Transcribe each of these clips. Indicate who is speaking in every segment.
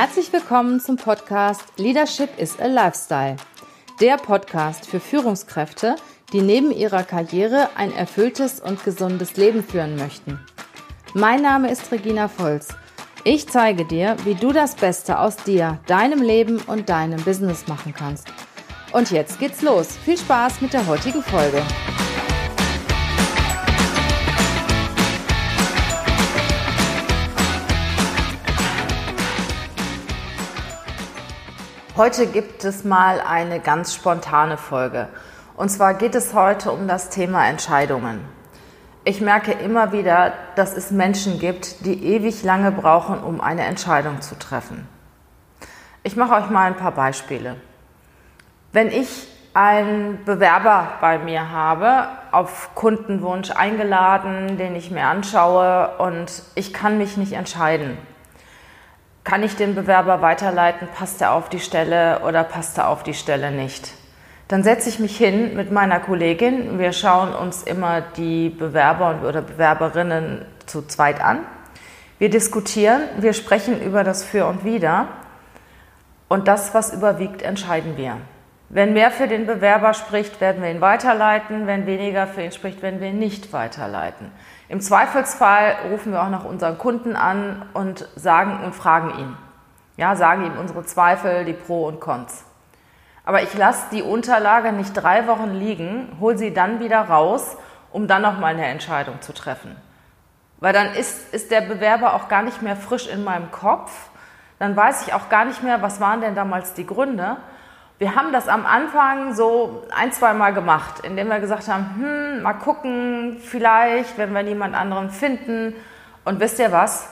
Speaker 1: Herzlich willkommen zum Podcast Leadership is a Lifestyle. Der Podcast für Führungskräfte, die neben ihrer Karriere ein erfülltes und gesundes Leben führen möchten. Mein Name ist Regina Volz. Ich zeige dir, wie du das Beste aus dir, deinem Leben und deinem Business machen kannst. Und jetzt geht's los. Viel Spaß mit der heutigen Folge. Heute gibt es mal eine ganz spontane Folge. Und zwar geht es heute um das Thema Entscheidungen. Ich merke immer wieder, dass es Menschen gibt, die ewig lange brauchen, um eine Entscheidung zu treffen. Ich mache euch mal ein paar Beispiele. Wenn ich einen Bewerber bei mir habe, auf Kundenwunsch eingeladen, den ich mir anschaue und ich kann mich nicht entscheiden, kann ich den Bewerber weiterleiten, passt er auf die Stelle oder passt er auf die Stelle nicht. Dann setze ich mich hin mit meiner Kollegin. Wir schauen uns immer die Bewerber oder Bewerberinnen zu zweit an. Wir diskutieren, wir sprechen über das Für und Wider. Und das, was überwiegt, entscheiden wir. Wenn mehr für den Bewerber spricht, werden wir ihn weiterleiten. Wenn weniger für ihn spricht, werden wir ihn nicht weiterleiten. Im Zweifelsfall rufen wir auch noch unseren Kunden an und sagen und fragen ihn. Ja, sagen ihm unsere Zweifel, die Pro und Cons. Aber ich lasse die Unterlage nicht drei Wochen liegen, hole sie dann wieder raus, um dann nochmal eine Entscheidung zu treffen. Weil dann ist, ist der Bewerber auch gar nicht mehr frisch in meinem Kopf. Dann weiß ich auch gar nicht mehr, was waren denn damals die Gründe. Wir haben das am Anfang so ein, zwei Mal gemacht, indem wir gesagt haben, hm, mal gucken, vielleicht, wenn wir niemand anderen finden. Und wisst ihr was?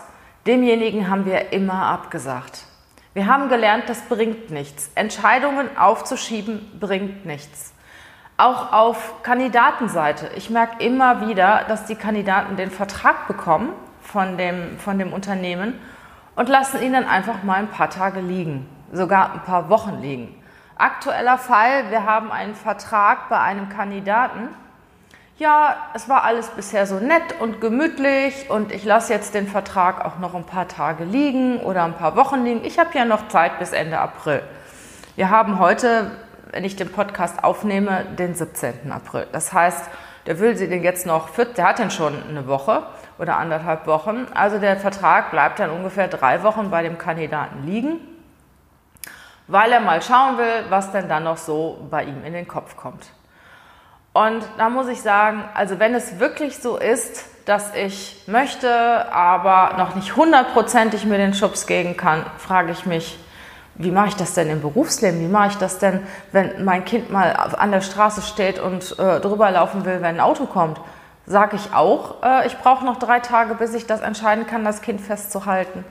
Speaker 1: Demjenigen haben wir immer abgesagt. Wir haben gelernt, das bringt nichts. Entscheidungen aufzuschieben bringt nichts. Auch auf Kandidatenseite. Ich merke immer wieder, dass die Kandidaten den Vertrag bekommen von dem, von dem Unternehmen und lassen ihn dann einfach mal ein paar Tage liegen, sogar ein paar Wochen liegen. Aktueller Fall, wir haben einen Vertrag bei einem Kandidaten. Ja, es war alles bisher so nett und gemütlich und ich lasse jetzt den Vertrag auch noch ein paar Tage liegen oder ein paar Wochen liegen. Ich habe ja noch Zeit bis Ende April. Wir haben heute, wenn ich den Podcast aufnehme, den 17. April. Das heißt, der will sie den jetzt noch, der hat den schon eine Woche oder anderthalb Wochen. Also der Vertrag bleibt dann ungefähr drei Wochen bei dem Kandidaten liegen weil er mal schauen will, was denn dann noch so bei ihm in den Kopf kommt. Und da muss ich sagen, also wenn es wirklich so ist, dass ich möchte, aber noch nicht hundertprozentig mir den Schubs geben kann, frage ich mich, wie mache ich das denn im Berufsleben? Wie mache ich das denn, wenn mein Kind mal an der Straße steht und äh, drüber laufen will, wenn ein Auto kommt? Sage ich auch, äh, ich brauche noch drei Tage, bis ich das entscheiden kann, das Kind festzuhalten.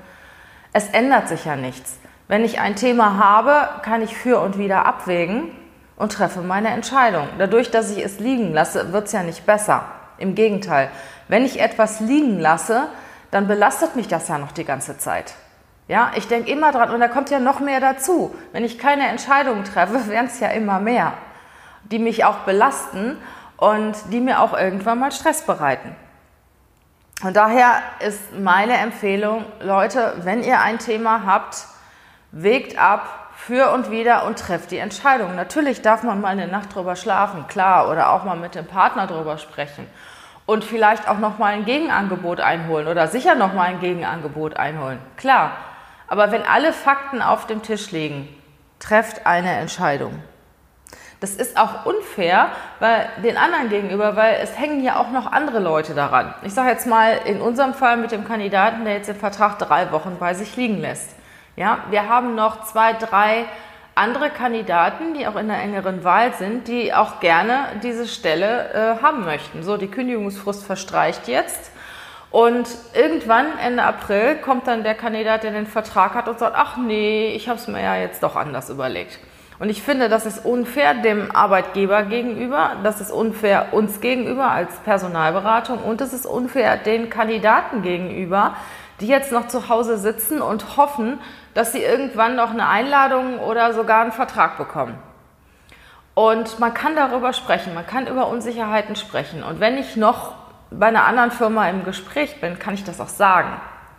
Speaker 1: Es ändert sich ja nichts. Wenn ich ein Thema habe, kann ich für und wieder abwägen und treffe meine Entscheidung. Dadurch, dass ich es liegen lasse, wird es ja nicht besser. Im Gegenteil, wenn ich etwas liegen lasse, dann belastet mich das ja noch die ganze Zeit. Ja, ich denke immer dran und da kommt ja noch mehr dazu. Wenn ich keine Entscheidungen treffe, werden es ja immer mehr, die mich auch belasten und die mir auch irgendwann mal Stress bereiten. Und daher ist meine Empfehlung, Leute, wenn ihr ein Thema habt, Wägt ab für und wieder und trefft die Entscheidung. Natürlich darf man mal eine Nacht drüber schlafen, klar, oder auch mal mit dem Partner drüber sprechen und vielleicht auch noch mal ein Gegenangebot einholen oder sicher noch mal ein Gegenangebot einholen. Klar, aber wenn alle Fakten auf dem Tisch liegen, trefft eine Entscheidung. Das ist auch unfair bei den anderen gegenüber, weil es hängen ja auch noch andere Leute daran. Ich sage jetzt mal in unserem Fall mit dem Kandidaten, der jetzt den Vertrag drei Wochen bei sich liegen lässt. Ja, wir haben noch zwei, drei andere Kandidaten, die auch in der engeren Wahl sind, die auch gerne diese Stelle äh, haben möchten. So, die Kündigungsfrist verstreicht jetzt. Und irgendwann, Ende April, kommt dann der Kandidat, der den Vertrag hat und sagt, ach nee, ich habe es mir ja jetzt doch anders überlegt. Und ich finde, das ist unfair dem Arbeitgeber gegenüber, das ist unfair uns gegenüber als Personalberatung und es ist unfair den Kandidaten gegenüber, die jetzt noch zu Hause sitzen und hoffen, dass sie irgendwann noch eine Einladung oder sogar einen Vertrag bekommen. Und man kann darüber sprechen, man kann über Unsicherheiten sprechen. Und wenn ich noch bei einer anderen Firma im Gespräch bin, kann ich das auch sagen.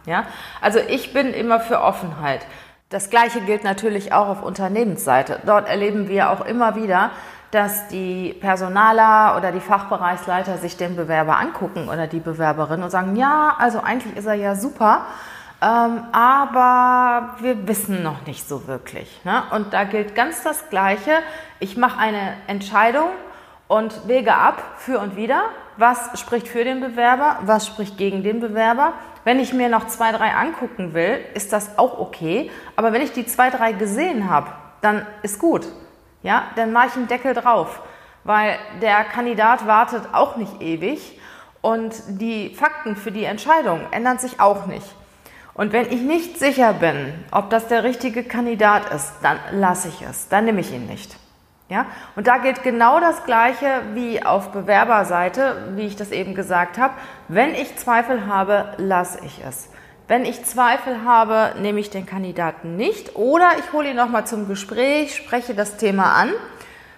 Speaker 1: Ja? Also ich bin immer für Offenheit. Das Gleiche gilt natürlich auch auf Unternehmensseite. Dort erleben wir auch immer wieder, dass die Personaler oder die Fachbereichsleiter sich den Bewerber angucken oder die Bewerberin und sagen, ja, also eigentlich ist er ja super, ähm, aber wir wissen noch nicht so wirklich. Ne? Und da gilt ganz das Gleiche. Ich mache eine Entscheidung und wege ab für und wieder, was spricht für den Bewerber, was spricht gegen den Bewerber. Wenn ich mir noch zwei, drei angucken will, ist das auch okay. Aber wenn ich die zwei, drei gesehen habe, dann ist gut. Ja, dann mache ich einen Deckel drauf, weil der Kandidat wartet auch nicht ewig und die Fakten für die Entscheidung ändern sich auch nicht. Und wenn ich nicht sicher bin, ob das der richtige Kandidat ist, dann lasse ich es, dann nehme ich ihn nicht. Ja? Und da gilt genau das Gleiche wie auf Bewerberseite, wie ich das eben gesagt habe. Wenn ich Zweifel habe, lasse ich es. Wenn ich Zweifel habe, nehme ich den Kandidaten nicht oder ich hole ihn nochmal zum Gespräch, spreche das Thema an,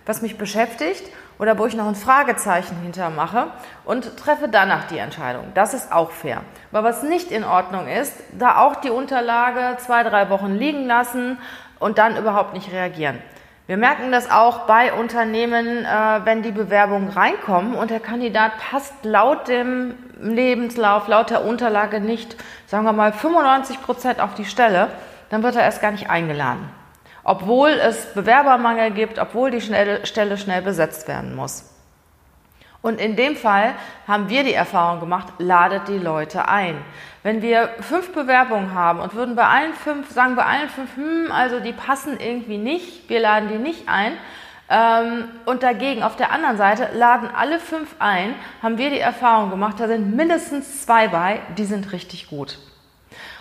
Speaker 1: was mich beschäftigt oder wo ich noch ein Fragezeichen hintermache und treffe danach die Entscheidung. Das ist auch fair. Aber was nicht in Ordnung ist, da auch die Unterlage zwei, drei Wochen liegen lassen und dann überhaupt nicht reagieren. Wir merken das auch bei Unternehmen, äh, wenn die Bewerbungen reinkommen und der Kandidat passt laut dem Lebenslauf, laut der Unterlage nicht, sagen wir mal 95 Prozent auf die Stelle, dann wird er erst gar nicht eingeladen. Obwohl es Bewerbermangel gibt, obwohl die Stelle schnell besetzt werden muss. Und in dem Fall haben wir die Erfahrung gemacht, ladet die Leute ein. Wenn wir fünf Bewerbungen haben und würden bei allen fünf, sagen bei allen fünf, hm, also die passen irgendwie nicht, wir laden die nicht ein, ähm, und dagegen auf der anderen Seite laden alle fünf ein, haben wir die Erfahrung gemacht, da sind mindestens zwei bei, die sind richtig gut.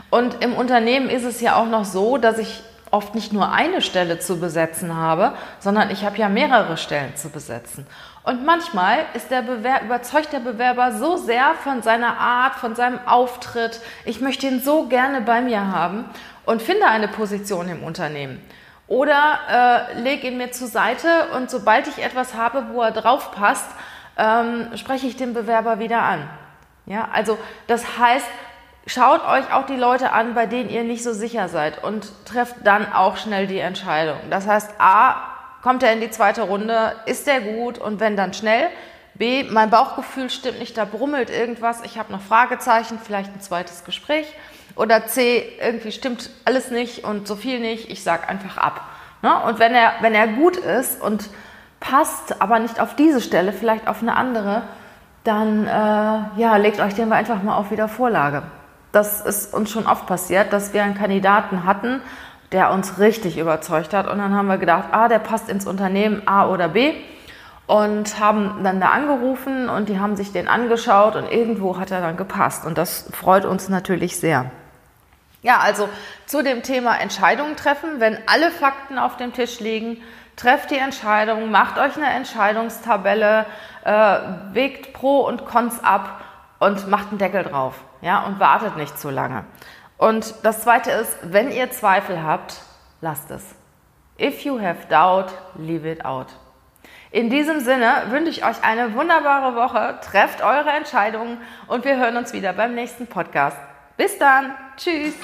Speaker 1: Und im Unternehmen ist es ja auch noch so, dass ich oft nicht nur eine Stelle zu besetzen habe, sondern ich habe ja mehrere Stellen zu besetzen. Und manchmal ist der Bewer überzeugt der Bewerber so sehr von seiner Art, von seinem Auftritt, ich möchte ihn so gerne bei mir haben und finde eine Position im Unternehmen. Oder äh, lege ihn mir zur Seite und sobald ich etwas habe, wo er drauf passt, ähm, spreche ich den Bewerber wieder an. Ja, also das heißt, Schaut euch auch die Leute an, bei denen ihr nicht so sicher seid und trefft dann auch schnell die Entscheidung. Das heißt, A, kommt er in die zweite Runde, ist er gut und wenn dann schnell. B, mein Bauchgefühl stimmt nicht, da brummelt irgendwas, ich habe noch Fragezeichen, vielleicht ein zweites Gespräch. Oder C, irgendwie stimmt alles nicht und so viel nicht, ich sage einfach ab. Ne? Und wenn er, wenn er gut ist und passt, aber nicht auf diese Stelle, vielleicht auf eine andere, dann äh, ja, legt euch den einfach mal auf wieder Vorlage das ist uns schon oft passiert, dass wir einen Kandidaten hatten, der uns richtig überzeugt hat. Und dann haben wir gedacht, ah, der passt ins Unternehmen A oder B. Und haben dann da angerufen und die haben sich den angeschaut und irgendwo hat er dann gepasst. Und das freut uns natürlich sehr. Ja, also zu dem Thema Entscheidungen treffen, wenn alle Fakten auf dem Tisch liegen, trefft die Entscheidung, macht euch eine Entscheidungstabelle, äh, wägt Pro und Cons ab und macht einen Deckel drauf ja, und wartet nicht zu lange. Und das zweite ist, wenn ihr Zweifel habt, lasst es. If you have doubt, leave it out. In diesem Sinne wünsche ich euch eine wunderbare Woche, trefft eure Entscheidungen und wir hören uns wieder beim nächsten Podcast. Bis dann, tschüss.